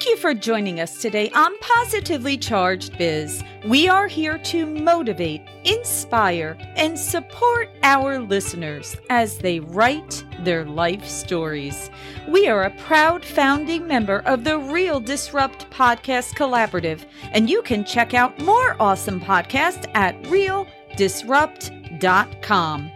Thank you for joining us today on Positively Charged Biz. We are here to motivate, inspire, and support our listeners as they write their life stories. We are a proud founding member of the Real Disrupt Podcast Collaborative, and you can check out more awesome podcasts at realdisrupt.com.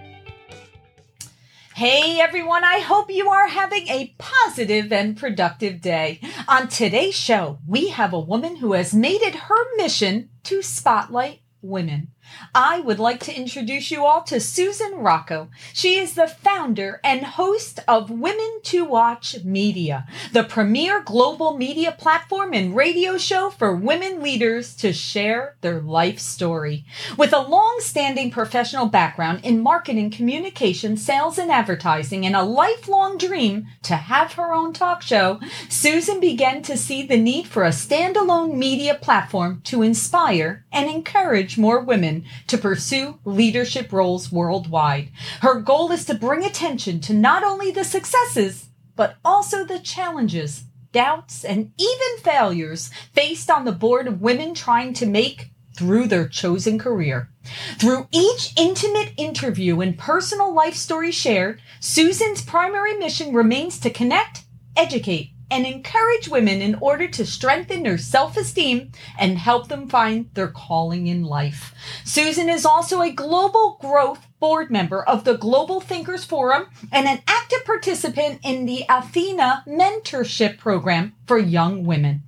Hey everyone, I hope you are having a positive and productive day. On today's show, we have a woman who has made it her mission to spotlight women. I would like to introduce you all to Susan Rocco. She is the founder and host of Women to Watch Media, the premier global media platform and radio show for women leaders to share their life story. With a long standing professional background in marketing, communication, sales, and advertising, and a lifelong dream to have her own talk show, Susan began to see the need for a standalone media platform to inspire and encourage more women to pursue leadership roles worldwide. Her goal is to bring attention to not only the successes, but also the challenges, doubts, and even failures faced on the board of women trying to make through their chosen career. Through each intimate interview and personal life story shared, Susan's primary mission remains to connect, educate, and encourage women in order to strengthen their self esteem and help them find their calling in life. Susan is also a global growth board member of the Global Thinkers Forum and an active participant in the Athena Mentorship Program for young women.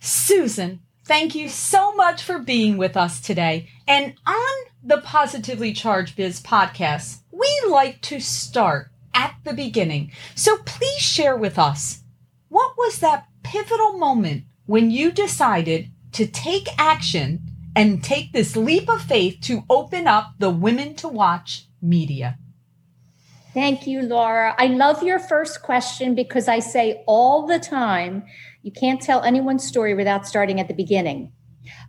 Susan, thank you so much for being with us today. And on the Positively Charged Biz podcast, we like to start at the beginning. So please share with us what was that pivotal moment when you decided to take action and take this leap of faith to open up the Women to Watch media? Thank you, Laura. I love your first question because I say all the time you can't tell anyone's story without starting at the beginning.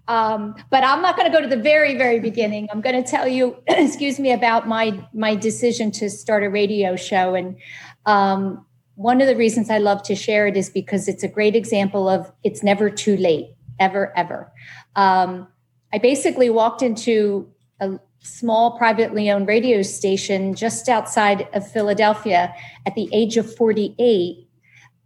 Um, but I'm not going to go to the very, very beginning. I'm going to tell you, excuse me, about my my decision to start a radio show. And um, one of the reasons I love to share it is because it's a great example of it's never too late, ever, ever. Um, I basically walked into a small privately owned radio station just outside of Philadelphia at the age of 48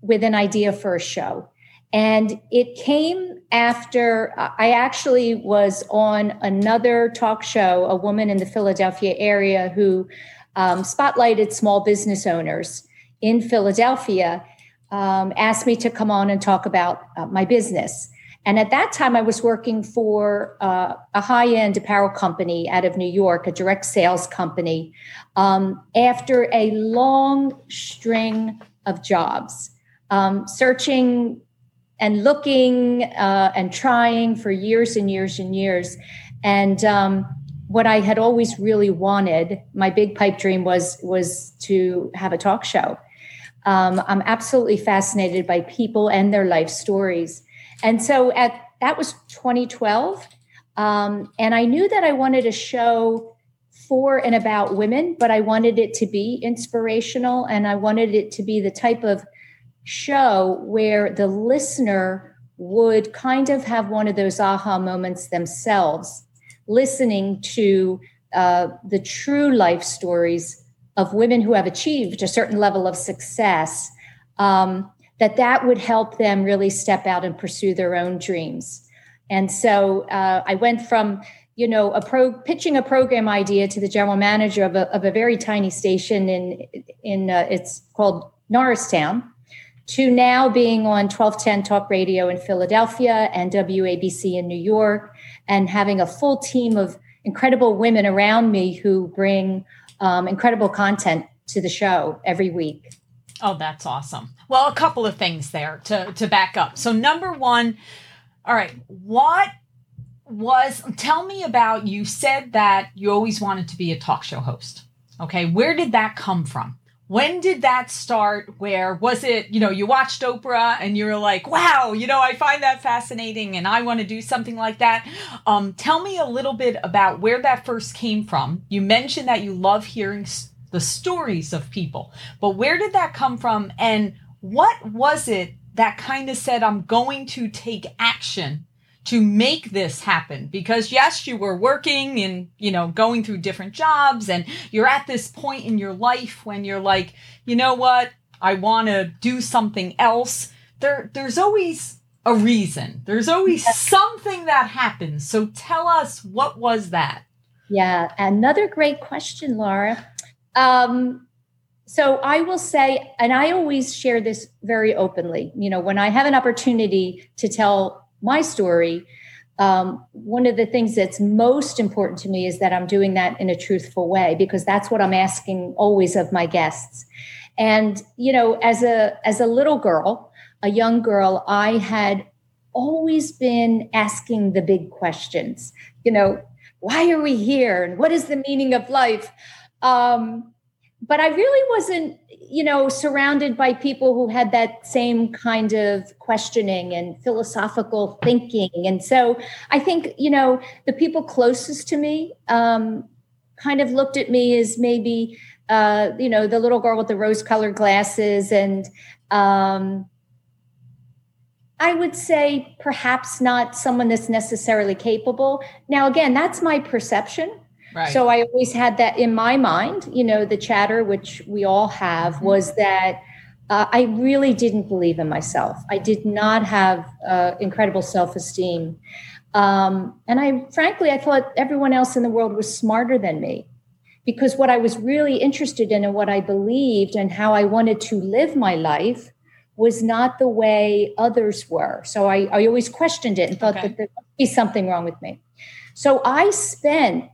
with an idea for a show. And it came after I actually was on another talk show, a woman in the Philadelphia area who um, spotlighted small business owners in Philadelphia um, asked me to come on and talk about uh, my business. And at that time, I was working for uh, a high end apparel company out of New York, a direct sales company, um, after a long string of jobs, um, searching and looking uh, and trying for years and years and years. And um, what I had always really wanted, my big pipe dream was was to have a talk show. Um, I'm absolutely fascinated by people and their life stories. And so at that was 2012. Um, and I knew that I wanted a show for and about women, but I wanted it to be inspirational and I wanted it to be the type of show where the listener would kind of have one of those aha moments themselves, listening to uh, the true life stories of women who have achieved a certain level of success um, that that would help them really step out and pursue their own dreams. And so uh, i went from you know a pro pitching a program idea to the general manager of a, of a very tiny station in in uh, it's called norristown to now being on 1210 talk radio in philadelphia and wabc in new york and having a full team of incredible women around me who bring um, incredible content to the show every week. Oh, that's awesome. Well, a couple of things there to, to back up. So, number one, all right, what was, tell me about, you said that you always wanted to be a talk show host. Okay, where did that come from? When did that start where was it you know you watched oprah and you were like wow you know i find that fascinating and i want to do something like that. Um, tell me a little bit about where that first came from. You mentioned that you love hearing the stories of people but where did that come from and what was it that kind of said, I'm going to take action to make this happen. Because yes you were working and you know going through different jobs and you're at this point in your life when you're like you know what? I want to do something else. There there's always a reason. There's always something that happens. So tell us what was that? Yeah another great question laura. Um, so I will say, and I always share this very openly, you know, when I have an opportunity to tell my story, um, one of the things that's most important to me is that I'm doing that in a truthful way because that's what I'm asking always of my guests. And you know, as a as a little girl, a young girl, I had always been asking the big questions. You know, why are we here, and what is the meaning of life? Um, but I really wasn't, you know, surrounded by people who had that same kind of questioning and philosophical thinking. And so I think, you know, the people closest to me um, kind of looked at me as maybe, uh, you know, the little girl with the rose colored glasses. And um, I would say perhaps not someone that's necessarily capable. Now, again, that's my perception. Right. So I always had that in my mind, you know, the chatter, which we all have, mm-hmm. was that uh, I really didn't believe in myself. I did not have uh, incredible self esteem. Um, and I, frankly, I thought everyone else in the world was smarter than me because what I was really interested in and what I believed and how I wanted to live my life was not the way others were. So I, I always questioned it and thought okay. that there must be something wrong with me. So I spent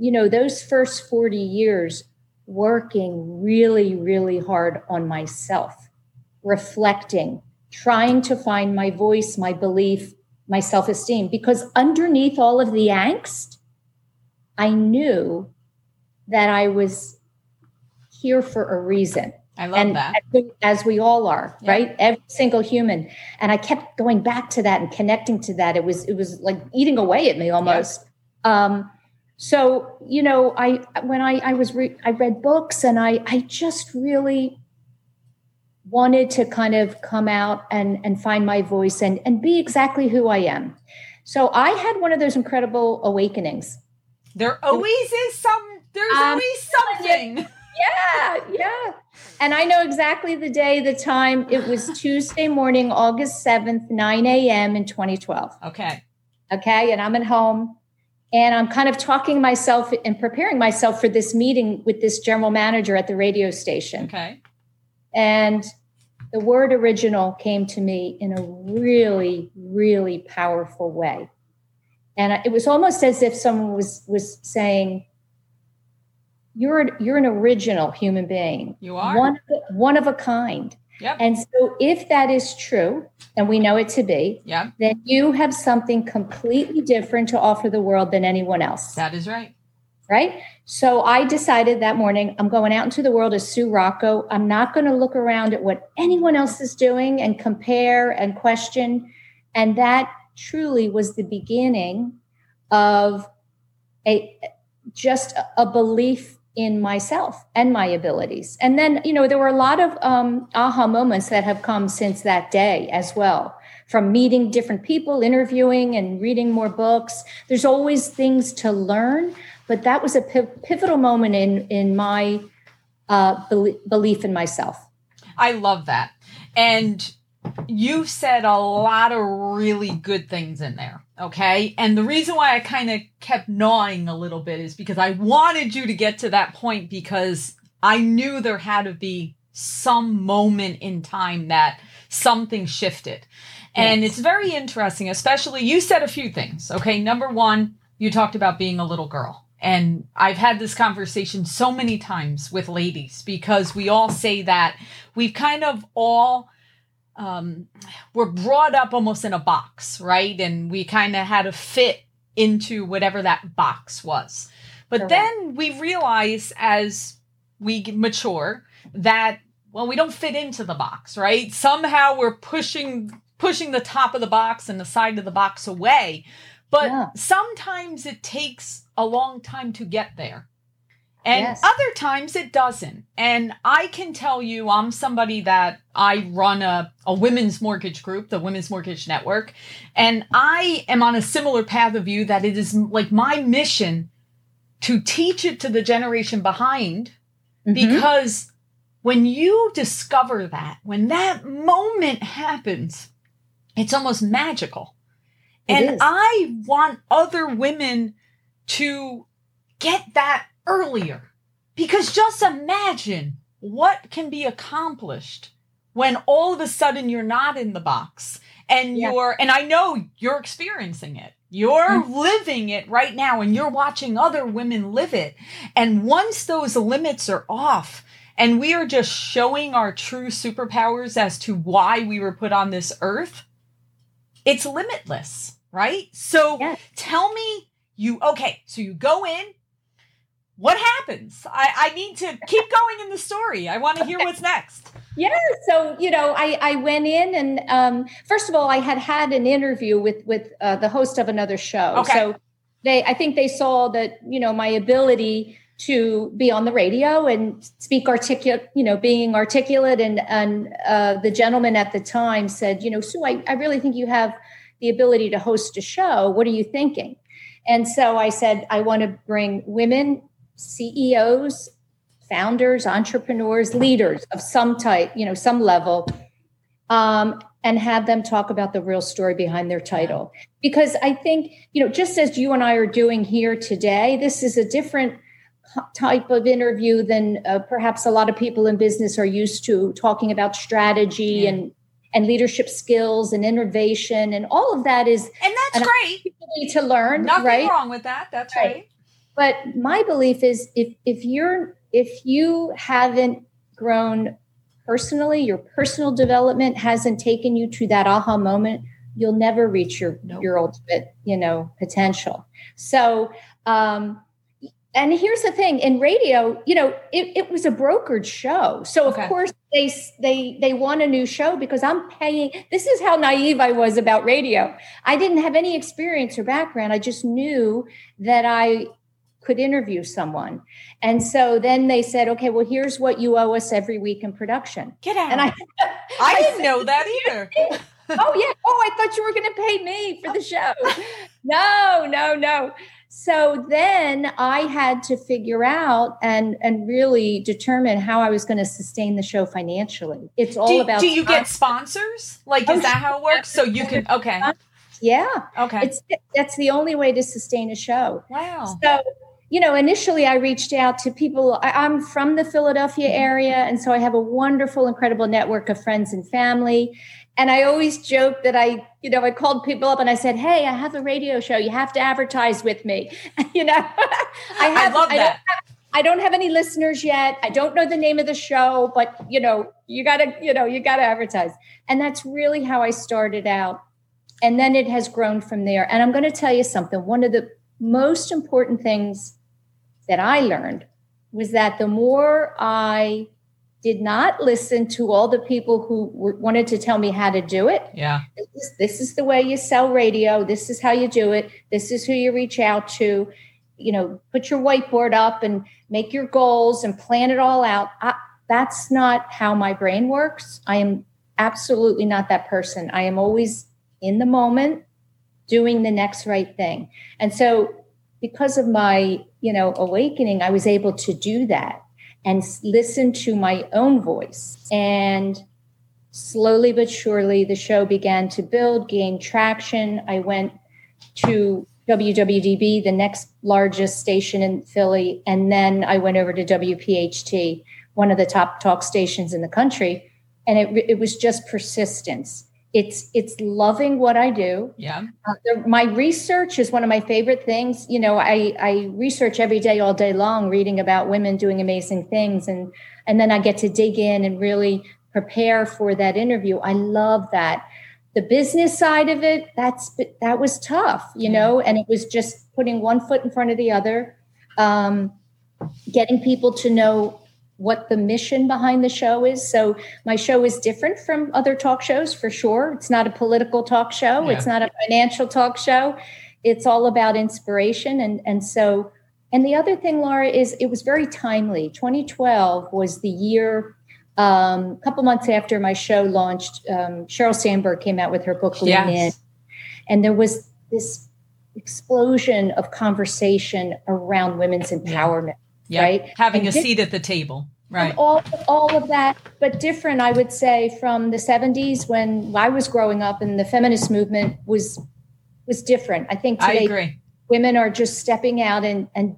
you know, those first 40 years working really, really hard on myself, reflecting, trying to find my voice, my belief, my self esteem. Because underneath all of the angst, I knew that I was here for a reason. I love and that. As we all are, yeah. right? Every single human. And I kept going back to that and connecting to that. It was it was like eating away at me almost. Yeah. Um, so you know i when i i was re- i read books and i i just really wanted to kind of come out and and find my voice and and be exactly who i am. So i had one of those incredible awakenings. There always is some there's um, always something. Yeah yeah. And i know exactly the day the time. It was tuesday morning august 7th 9 a.m in 2012 okay. Okay and i'm at home and I'm kind of talking myself and preparing myself for this meeting with this general manager at the radio station. Okay. And the word original came to me in a really, really powerful way. And it was almost as if someone was was saying, "You're you're an original human being. You are one one of a kind." Yep. And so, if that is true, and we know it to be, yep. then you have something completely different to offer the world than anyone else. That is right. Right. So, I decided that morning I'm going out into the world as Sue Rocco. I'm not going to look around at what anyone else is doing and compare and question. And that truly was the beginning of a just a belief in myself and my abilities. And then, you know, there were a lot of um, aha moments that have come since that day as well. From meeting different people, interviewing, and reading more books. There's always things to learn, but that was a pivotal moment in in my uh, belief in myself. I love that, and you said a lot of really good things in there. Okay. And the reason why I kind of kept gnawing a little bit is because I wanted you to get to that point because I knew there had to be some moment in time that something shifted. And it's very interesting, especially you said a few things. Okay. Number one, you talked about being a little girl. And I've had this conversation so many times with ladies because we all say that we've kind of all um, were brought up almost in a box, right? And we kind of had to fit into whatever that box was. But Correct. then we realize as we mature that well we don't fit into the box, right? Somehow we're pushing pushing the top of the box and the side of the box away. But yeah. sometimes it takes a long time to get there. And Yes. other times it doesn't. And I can tell you, I'm somebody that I run a, a women's mortgage group, the Women's Mortgage Network. And I am on a similar path of you that it is like my mission to teach it to the generation behind Mhm. because when you discover that, when that moment happens, it's almost magical. It and is. I want other women to get that earlier because just imagine what can be accomplished when all of a sudden you're not in the box and Yeah. you're and I know you're experiencing it. You're mm-hmm. living it right now and you're watching other women live it. And once those limits are off and we are just showing our true superpowers as to why we were put on this earth, it's limitless, right? So Yes. tell me you okay, so you go in what happens? I, I need to keep going in the story. I want to hear what's next. Yeah. So you know, I I went in and um, first of all, I had had an interview with with uh, the host of another show. Okay. So they, I think they saw that you know my ability to be on the radio and speak articulate, you know, being articulate, and and uh, the gentleman at the time said, you know, Sue, I, I really think you have the ability to host a show. What are you thinking? And so I said, I want to bring women CEOs, founders, entrepreneurs, leaders of some type, you know, some level, um, and have them talk about the real story behind their title. Because I think, you know, just as you and I are doing here today, this is a different type of interview than uh, perhaps a lot of people in business are used to talking about strategy Yeah. and and leadership skills and innovation and all of that is And that's And great. people need to learn Nothing right wrong with that. That's Right. right. But my belief is if if you're if you haven't grown personally your personal development hasn't taken you to that aha moment you'll never reach your Nope. your ultimate you know potential so um and here's the thing in radio you know it, it was a brokered show so Okay. of course they they they want a new show because i'm paying this is how naive i was about radio i didn't have any experience or background i just knew that i could interview someone and so then they said okay well here's what you owe us every week in production Get out. and i I I didn't said- know that either. oh yeah oh i thought you were going to pay me for the show no no no so then i had to figure out and and really determine how i was going to sustain the show financially it's all do, about do you get sponsors? Like, Oh, is that how it works? So you can, okay. yeah Okay. it's that's the only way to sustain a show wow. So, you know, initially I reached out to people. I, I'm from the Philadelphia area. And so I have a wonderful, incredible network of friends and family. And I always joke that I, you know, I called people up and I said, Hey, I have a radio show. You have to advertise with me. you know, I have, love I don't that. have- I don't have any listeners yet. I don't know the name of the show, but you know, you gotta, you know, you gotta advertise. And that's really how I started out. And then it has grown from there. And I'm going to tell you something. One of the most important things that I learned was that the more I did not listen to all the people who were, wanted to tell me how to do it, Yeah. this is, this is the way you sell radio. This is how you do it. This is who you reach out to. You know, put your whiteboard up and make your goals and plan it all out. I, that's not how my brain works. I am absolutely not that person. I am always in the moment doing the next right thing. And so because of my, you know, awakening, I was able to do that and listen to my own voice. And slowly but surely, the show began to build, gain traction. I went to WWDB, the next largest station in Philly, and then I went over to WPHT, one of the top talk stations in the country. And it, it was just persistence. It's it's loving what I do. Yeah. Uh, the- my research is one of my favorite things. You know, I, I research every day, all day long, reading about women doing amazing things, and and then I get to dig in and really prepare for that interview. I love that. The business side of it, that's that was tough, you know, and it was just putting one foot in front of the other, um, getting people to know what the mission behind the show is. So my show is different from other talk shows for sure. It's not a political talk show. Yeah. It's not a financial talk show. It's all about inspiration. And, and so And the other thing, Laura, is it was very timely. 2012 was the year, um, a couple months after my show launched, um, Sheryl Sandberg came out with her book, Lean Yes. In. And there was this explosion of conversation around women's empowerment, Yeah. right? Having And a seat at the table. Right. all all of that, but different, I would say, from the 70s when I was growing up and the feminist movement was was different. I think I today agree. women are just stepping out and and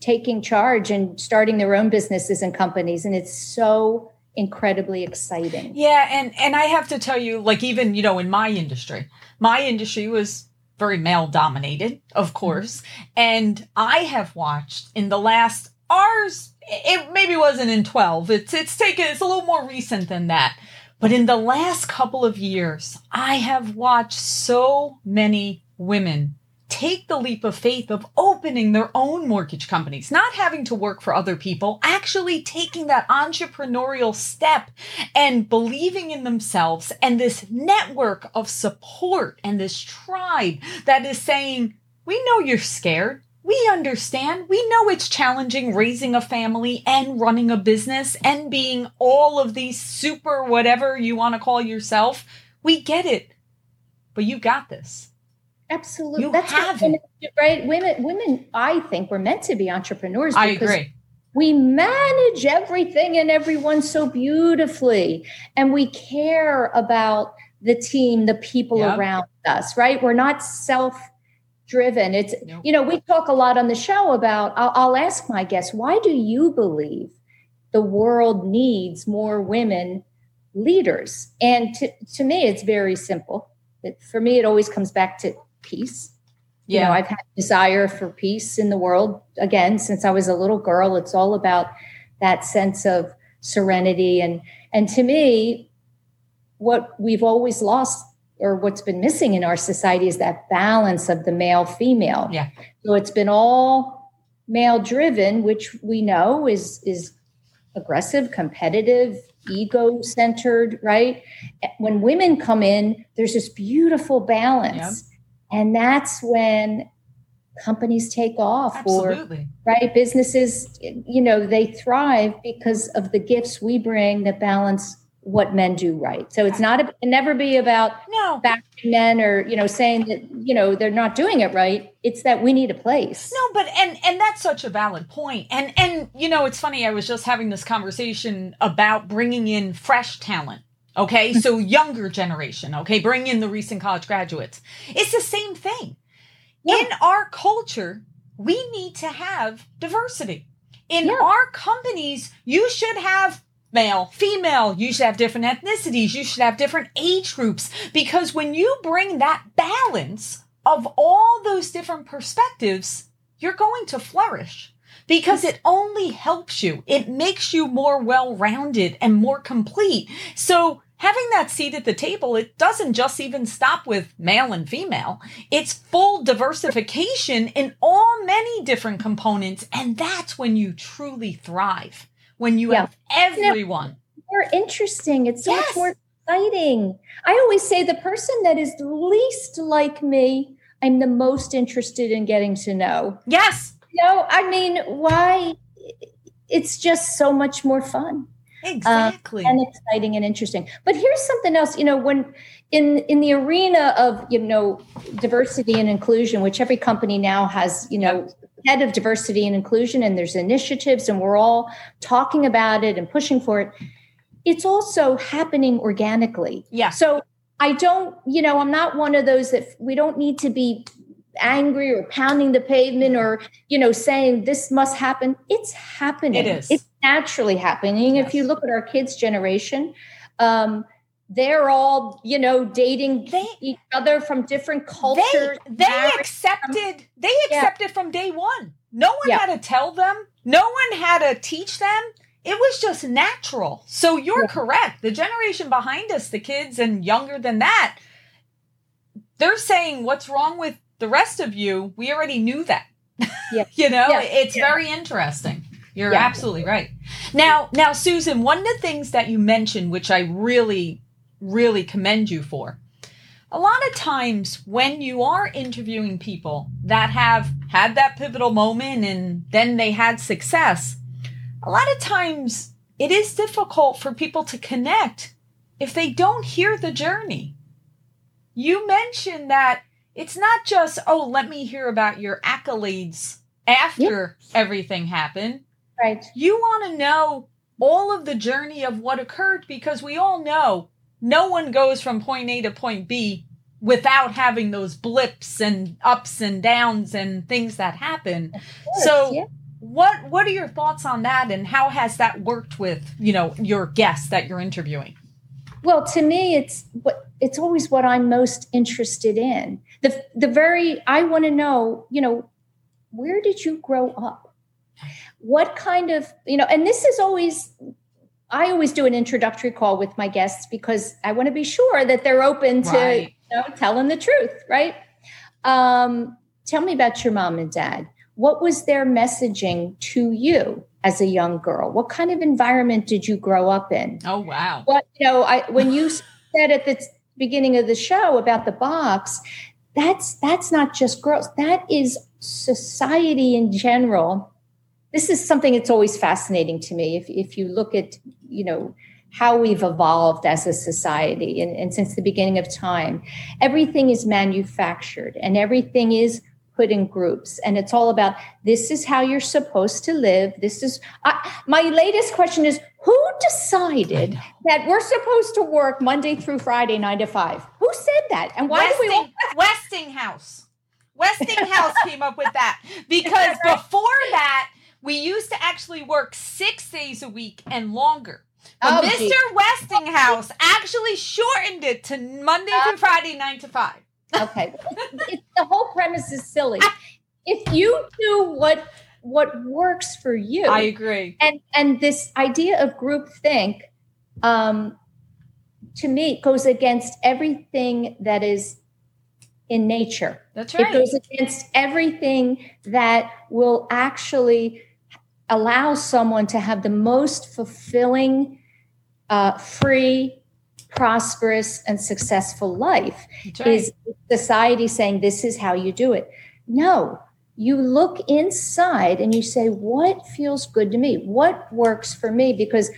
taking charge and starting their own businesses and companies, and it's so incredibly exciting. Yeah, and and I have to tell you, like even you know, in my industry, my industry was very male dominated, of mm-hmm. course, and I have watched in the last ours. It maybe wasn't in twelve. It's it's taken. It's a little more recent than that. But in the last couple of years, I have watched so many women take the leap of faith of opening their own mortgage companies, not having to work for other people, actually taking that entrepreneurial step and believing in themselves and this network of support and this tribe that is saying, we know you're scared. We understand. We know it's challenging raising a family and running a business and being all of these super whatever you want to call yourself. We get it. But you got this. Absolutely, You that's have women, do, right? Women, women, I think we're meant to be entrepreneurs. I because agree. we manage everything and everyone so beautifully and we care about the team the people Yep. around us right we're not self driven. It's Nope. you know we talk a lot on the show about I'll, I'll ask my guests why do you believe the world needs more women leaders? And to, to me it's very simple. It, for me it always comes back to peace. You know Yeah. i've had desire for peace in the world. Again since i was a little girl it's all about that sense of serenity. And and to me what we've always lost or what's been missing in our society is that balance of the male female. Yeah. so it's been all male driven which we know is is aggressive competitive ego centered right? When women come in there's this beautiful balance. And that's when companies take off or Absolutely. right? Businesses you know they thrive because of the gifts we bring that balance what men do right so it's not a, it never be about No. backing men or you know saying that you know they're not doing it right it's that we need a place No, but and and that's such a valid point. And and you know, it's funny. I was just having this conversation about bringing in fresh talent. Okay, so younger generation. Okay, bring in the recent college graduates. It's the same thing. Yeah. In our culture, we need to have diversity. In Yeah. our companies, you should have male, female, you should have different ethnicities, you should have different age groups. Because when you bring that balance of all those different perspectives, you're going to flourish because it only helps you. It makes you more well rounded and more complete. So, having that seat at the table, it doesn't just even stop with male and female. It's full diversification in all many different components. And that's when you truly thrive, when you Yeah. have everyone. more interesting it's so Yes. much more exciting i always say the person that is the least like me i'm the most interested in getting to know Yes, no i mean why it's just so much more fun uh, exactly. and exciting and interesting. But here's something else, you know, when in in the arena of, you know, diversity and inclusion, which every company now has, you know, head of diversity and inclusion and there's initiatives and we're all talking about it and pushing for it. It's also happening organically. yeah. So I don't, you know, I'm not one of those that we don't need to be angry or pounding the pavement or, you know, saying this must happen. It's happening. It is. It's naturally happening. If you look at our kids' generation, um, they're all, you know, dating They- each other from different cultures. they married- accepted they Yeah. accepted from day one no one Yeah. had to tell them no one had to teach them it was just natural so you're Yeah. correct the generation behind us the kids and younger than that they're saying what's wrong with the rest of you we already knew that Yeah. you know Yeah. it's Yeah. very interesting you're Yeah. absolutely right now now susan one of the things that you mentioned which i really really commend you for a lot of times when you are interviewing people that have had that pivotal moment and then they had success, a lot of times it is difficult for people to connect if they don't hear the journey. You mentioned that it's not just, oh, let me hear about your accolades after yep. everything happened. Right. You want to know all of the journey of what occurred because we all know no one goes from point A to point B without having those blips and ups and downs and things that happen. Course, so yeah. what what are your thoughts on that and how has that worked with, you know, your guests that you're interviewing? Well, to me it's what it's always what I'm most interested in. The the very I want to know, you know, where did you grow up? What kind of, you know, and this is always I always do an introductory call with my guests because I want to be sure that they're open to right. you know, telling the truth, right? Um, tell me about your mom and dad. What was their messaging to you as a young girl? What kind of environment did you grow up in? Oh wow! What you know, I when you said at the beginning of the show about the box, that's that's not just girls. That is society in general this is something that's always fascinating to me. If, if you look at, you know, how we've evolved as a society and, and since the beginning of time, everything is manufactured and everything is put in groups. And it's all about this is how you're supposed to live. This is I, my latest question is who decided that we're supposed to work monday through friday nine to five? Who said that? And why Westing, do we all- westinghouse. Westinghouse came up with that. Because before that we used to actually work six days a week and longer. But oh, Mr. Geez. Westinghouse actually shortened it to Monday through Friday, nine to five. okay, the whole premise is silly. If you do what what works for you, I agree. And and this idea of group think, um, to me, goes against everything that is in nature. That's right. It goes against everything that will actually allow someone to have the most fulfilling, uh, free, prosperous, and successful life right. is society saying this is how you do it. No, you look inside and you say, what feels good to me? What works for me? Because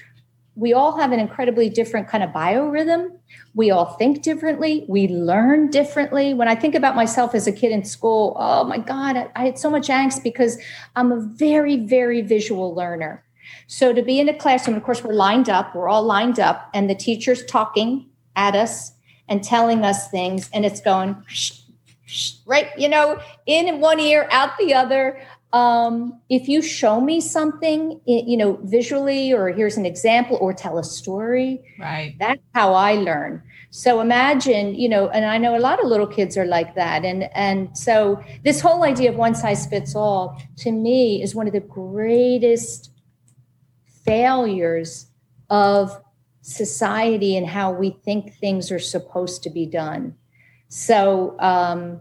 we all have an incredibly different kind of biorhythm. We all think differently. We learn differently. When I think about myself as a kid in school, oh my God, I, I had so much angst because I'm a very, very visual learner. So to be in a classroom, of course, we're lined up, we're all lined up, and the teacher's talking at us and telling us things, and it's going, right, you know, in one ear, out the other um, if you show me something, you know, visually, or here's an example, or tell a story, right? That's how I learn. So imagine, you know, and I know a lot of little kids are like that, and and so this whole idea of one size fits all to me is one of the greatest failures of society and how we think things are supposed to be done. So um,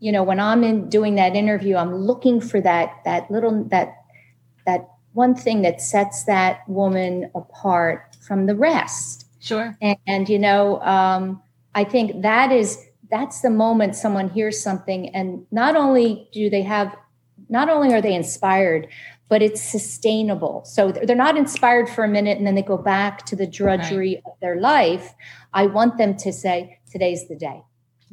you know when i'm in doing that interview i'm looking for that that little that that one thing that sets that woman apart from the rest. Sure. And, and you know um, i think that is that's the moment someone hears something and not only do they have not only are they inspired but it's sustainable. So they're not inspired for a minute and then they go back to the drudgery right. of their life. I want them to say today's the day.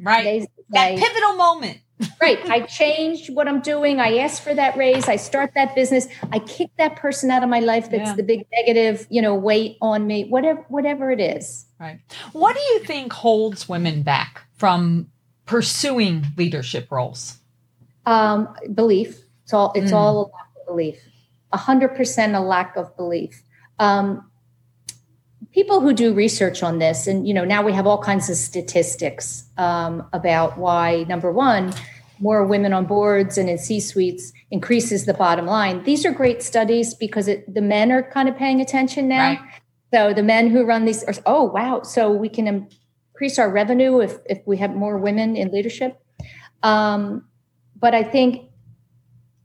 Right. Today's that pivotal moment. right. I changed what I'm doing. I asked for that raise. I start that business. I kick that person out of my life that's yeah. the big negative, you know, weight on me, whatever whatever it is. Right. What do you think holds women back from pursuing leadership roles? Um, belief. It's all it's mm. all a lack of belief. A hundred percent a lack of belief. Um, people who do research on this, and you know, now we have all kinds of statistics um, about why number one, more women on boards and in C suites increases the bottom line. These are great studies because it, the men are kind of paying attention now. Right. So the men who run these are, oh wow, so we can increase our revenue if if we have more women in leadership. Um, but I think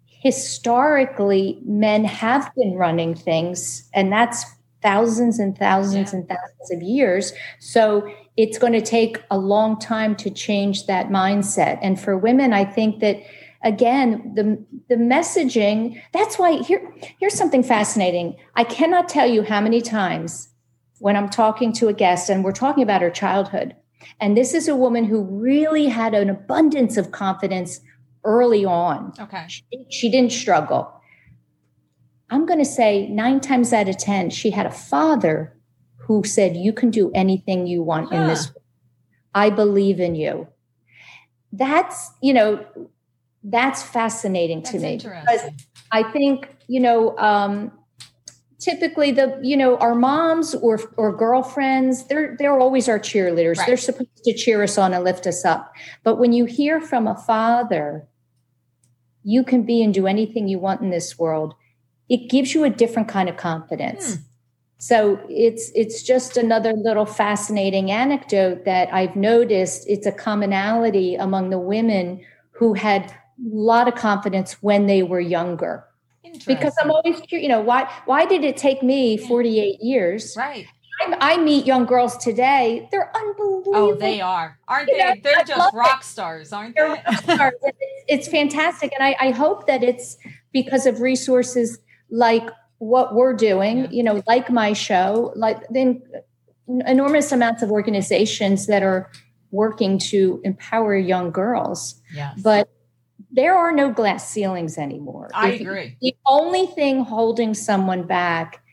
historically men have been running things and that's thousands and thousands yeah. and thousands of years. So it's going to take a long time to change that mindset. And for women, I think that again the the messaging that's why here here's something fascinating i cannot tell you how many times when i'm talking to a guest and we're talking about her childhood and this is a woman who really had an abundance of confidence early on okay she, she didn't struggle i'm going to say 9 times out of 10 she had a father who said you can do anything you want in this world. i believe in you that's you know that's fascinating that's to me because I think you know um, typically the you know our moms or or girlfriends they're they're always our cheerleaders. Right. They're supposed to cheer us on and lift us up. But when you hear from a father, you can be and do anything you want in this world. It gives you a different kind of confidence. Hmm. So it's it's just another little fascinating anecdote that I've noticed. It's a commonality among the women who had a lot of confidence when they were younger. Because I'm always curious, you know, why why did it take me 48 years? Right. I, I meet young girls today. They're unbelievable. Oh, they are, aren't you they? Know, They're just rock it. stars, aren't they? Stars. it's, it's, fantastic, and I, I, hope that it's because of resources like what we're doing. Yeah. You know, like my show, like then enormous amounts of organizations that are working to empower young girls. Yes. But there are no glass ceilings anymore. I if agree. The only thing holding someone back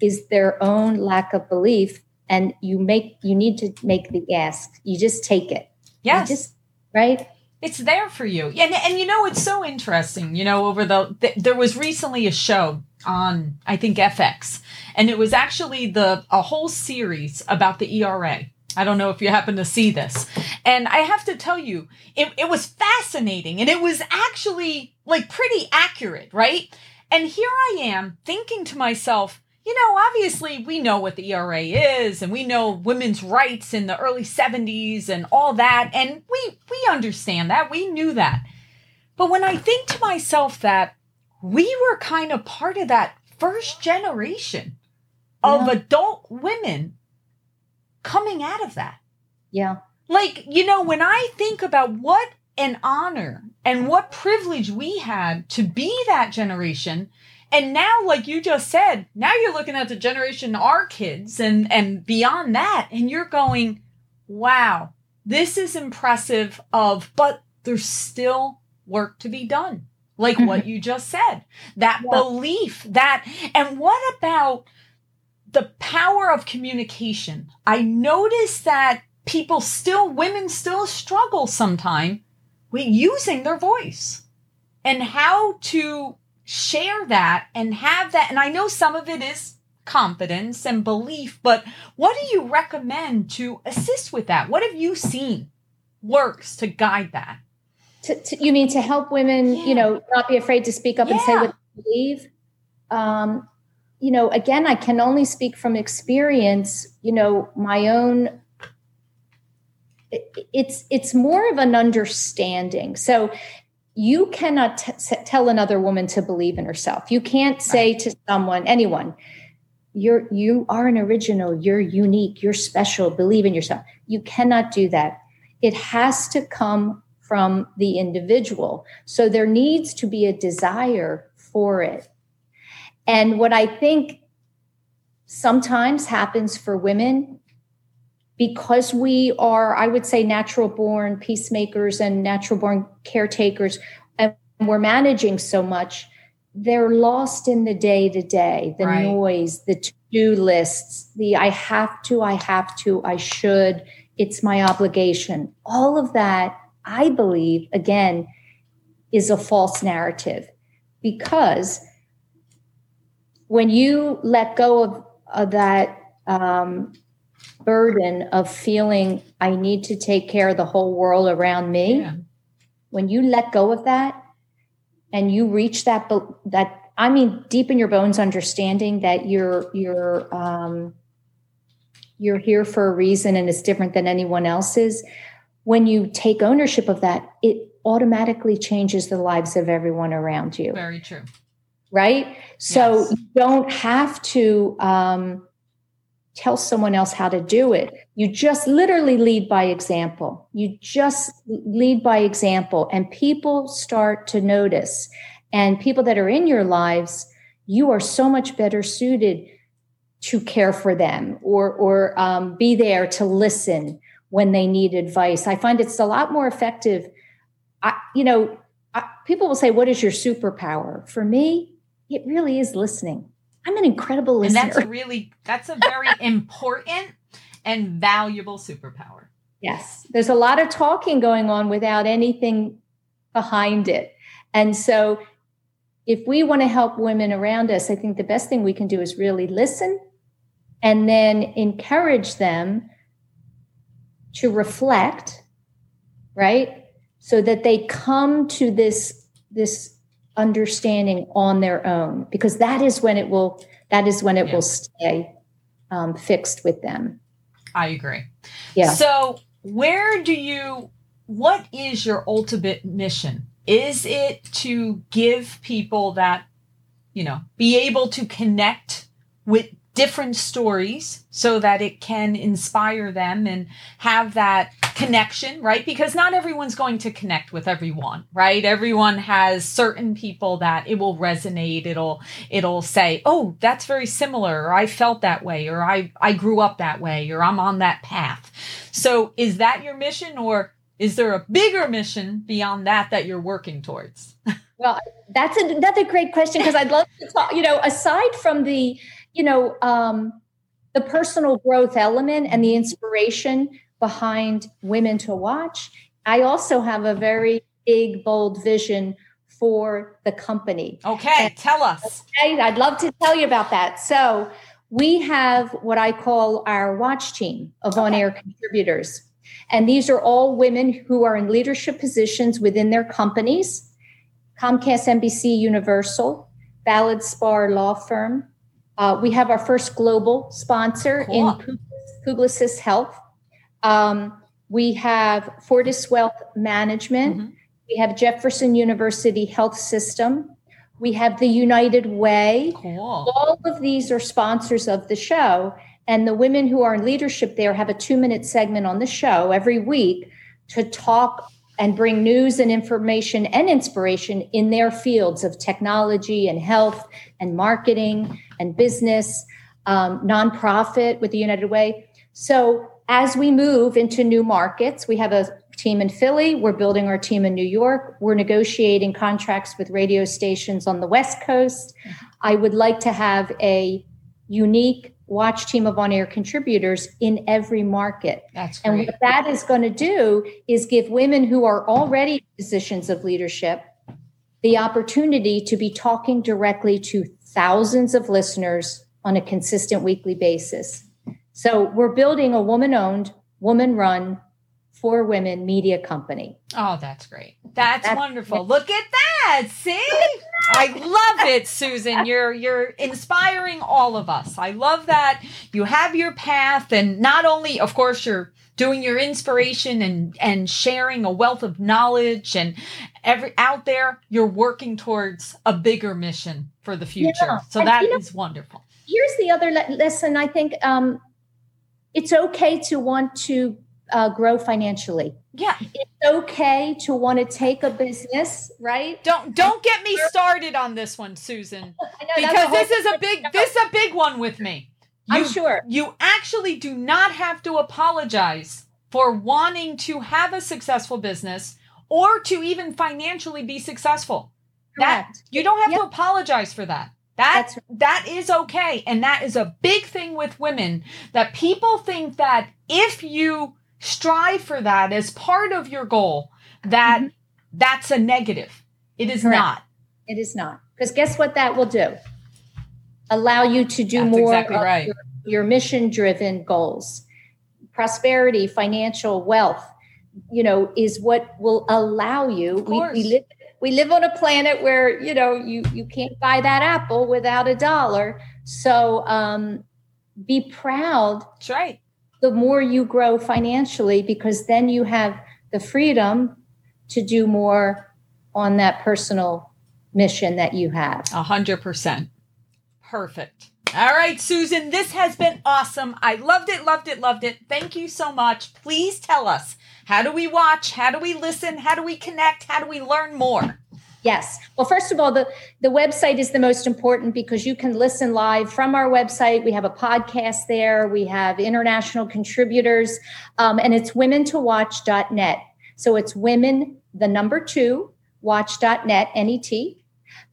is their own lack of belief and you make you need to make the ask. You just take it. Yes. just right? It's there for you. And and you know it's so interesting, you know, over the, the there was recently a show on I think FX and it was actually the a whole series about the ERA I don't know if you happen to see this. And I have to tell you, it, it was fascinating and it was actually like pretty accurate, right? And here I am thinking to myself, you know, obviously we know what the ERA is and we know women's rights in the early 70s and all that. And we, we understand that. We knew that. But when I think to myself that we were kind of part of that first generation of yeah. adult women coming out of that. Yeah. Like, you know, when I think about what an honor and what privilege we had to be that generation. And now, like you just said, now you're looking at the generation our kids and, and beyond that, and you're going, wow, this is impressive of, but there's still work to be done. Like what you just said, that yeah. belief that, and what about the power of communication. I notice that people still, women still struggle sometimes with using their voice and how to share that and have that. And I know some of it is confidence and belief, but what do you recommend to assist with that? What have you seen works to guide that? To, to, you mean to help women, yeah. you know, not be afraid to speak up yeah. and say what they believe? Um, you know, again, I can only speak from experience, you know, my own it's it's more of an understanding. So you cannot t- tell another woman to believe in herself. You can't say to someone, anyone, you're you are an original, you're unique, you're special, believe in yourself. You cannot do that. It has to come from the individual. So there needs to be a desire for it. And what I think sometimes happens for women, because we are, I would say, natural born peacemakers and natural born caretakers, and we're managing so much, they're lost in the day to day, the right. noise, the to do lists, the I have to, I have to, I should, it's my obligation. All of that, I believe, again, is a false narrative because when you let go of, of that um, burden of feeling I need to take care of the whole world around me, yeah. when you let go of that and you reach that that I mean deep in your bones understanding that you're you're um, you're here for a reason and it's different than anyone else's. When you take ownership of that, it automatically changes the lives of everyone around you. Very true right? So yes. you don't have to um, tell someone else how to do it. You just literally lead by example. You just lead by example, and people start to notice. And people that are in your lives, you are so much better suited to care for them or or um, be there to listen when they need advice. I find it's a lot more effective. I, you know, I, people will say, "What is your superpower?" For me, it really is listening. I'm an incredible listener. And that's really that's a very important and valuable superpower. Yes. There's a lot of talking going on without anything behind it. And so if we want to help women around us, I think the best thing we can do is really listen and then encourage them to reflect, right? So that they come to this this understanding on their own because that is when it will that is when it yeah. will stay um, fixed with them. I agree. Yeah. So where do you what is your ultimate mission? Is it to give people that you know be able to connect with different stories so that it can inspire them and have that connection, right? Because not everyone's going to connect with everyone, right? Everyone has certain people that it will resonate. It'll, it'll say, Oh, that's very similar. Or I felt that way, or I, I grew up that way, or I'm on that path. So is that your mission or is there a bigger mission beyond that that you're working towards? Well, that's another great question because I'd love to talk, you know, aside from the, you know, um, the personal growth element and the inspiration behind women to watch, I also have a very big, bold vision for the company. Okay, and, tell us. Okay, I'd love to tell you about that. So, we have what I call our watch team of on air contributors. And these are all women who are in leadership positions within their companies Comcast, NBC, Universal, Ballard Spahr Law Firm, uh, we have our first global sponsor cool. in Publicis Health. Um, we have Fortis Wealth Management. Mm-hmm. We have Jefferson University Health System. We have the United Way. Cool. All of these are sponsors of the show. And the women who are in leadership there have a two minute segment on the show every week to talk and bring news and information and inspiration in their fields of technology and health and marketing and business, um, nonprofit with the United Way. So as we move into new markets, we have a team in Philly. We're building our team in New York. We're negotiating contracts with radio stations on the West Coast. I would like to have a unique watch team of on air contributors in every market. That's great. And what that is going to do is give women who are already in positions of leadership the opportunity to be talking directly to thousands of listeners on a consistent weekly basis. So we're building a woman owned, woman run, for women media company. Oh, that's great. That's, that's wonderful. Look at that. See? I love it, Susan. You're you're inspiring all of us. I love that you have your path and not only of course you're doing your inspiration and and sharing a wealth of knowledge and every out there you're working towards a bigger mission for the future. Yeah. So and that you know, is wonderful. Here's the other le- lesson I think um it's okay to want to uh, grow financially. Yeah, it's okay to want to take a business, right? Don't don't get me started on this one, Susan, because this is a big this is a big one with me. You, I'm sure you actually do not have to apologize for wanting to have a successful business or to even financially be successful. Correct. That you don't have yep. to apologize for that. That right. that is okay, and that is a big thing with women that people think that if you strive for that as part of your goal that mm-hmm. that's a negative it is Correct. not it is not because guess what that will do allow you to do that's more exactly right. your, your mission driven goals prosperity financial wealth you know is what will allow you we, we live we live on a planet where you know you you can't buy that apple without a dollar so um be proud that's right the more you grow financially because then you have the freedom to do more on that personal mission that you have. A hundred percent. Perfect. All right, Susan, this has been awesome. I loved it, loved it, loved it. Thank you so much. Please tell us how do we watch? How do we listen? How do we connect? How do we learn more? Yes. Well, first of all, the, the website is the most important because you can listen live from our website. We have a podcast there, we have international contributors, um, and it's women2watch.net. So it's women, the number two, watch.net, N-E-T.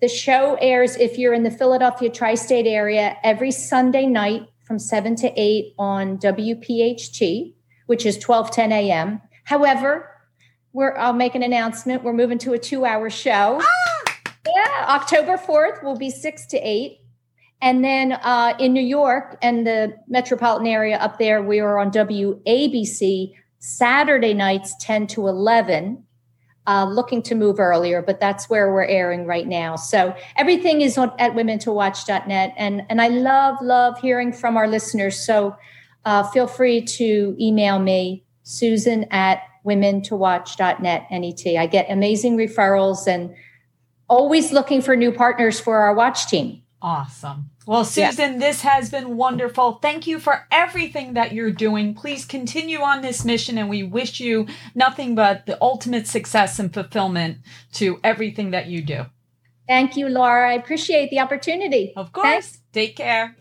The show airs if you're in the Philadelphia tri state area every Sunday night from 7 to 8 on WPHT, which is 1210 a.m. However, we're, I'll make an announcement. We're moving to a two hour show. Ah! Yeah, October 4th will be 6 to 8. And then uh, in New York and the metropolitan area up there, we are on WABC Saturday nights 10 to 11 uh, looking to move earlier, but that's where we're airing right now. So everything is on, at women2watch.net. And, and I love, love hearing from our listeners. So uh, feel free to email me, Susan at women2watch.net, NET. I get amazing referrals and always looking for new partners for our watch team. Awesome. Well, Susan, yeah. this has been wonderful. Thank you for everything that you're doing. Please continue on this mission, and we wish you nothing but the ultimate success and fulfillment to everything that you do. Thank you, Laura. I appreciate the opportunity. Of course. Thanks. Take care.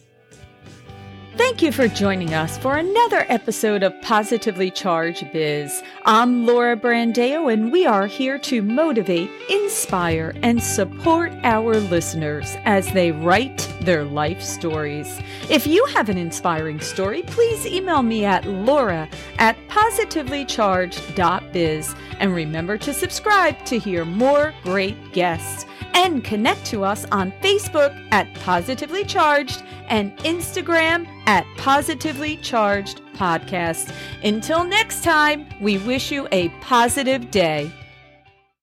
Thank you for joining us for another episode of Positively Charged Biz. I'm Laura Brandeo, and we are here to motivate, inspire, and support our listeners as they write their life stories. If you have an inspiring story, please email me at laura at positivelycharged.biz. And remember to subscribe to hear more great guests and connect to us on Facebook at Positively Charged and Instagram at Positively Charged Podcast. Until next time, we wish you a positive day.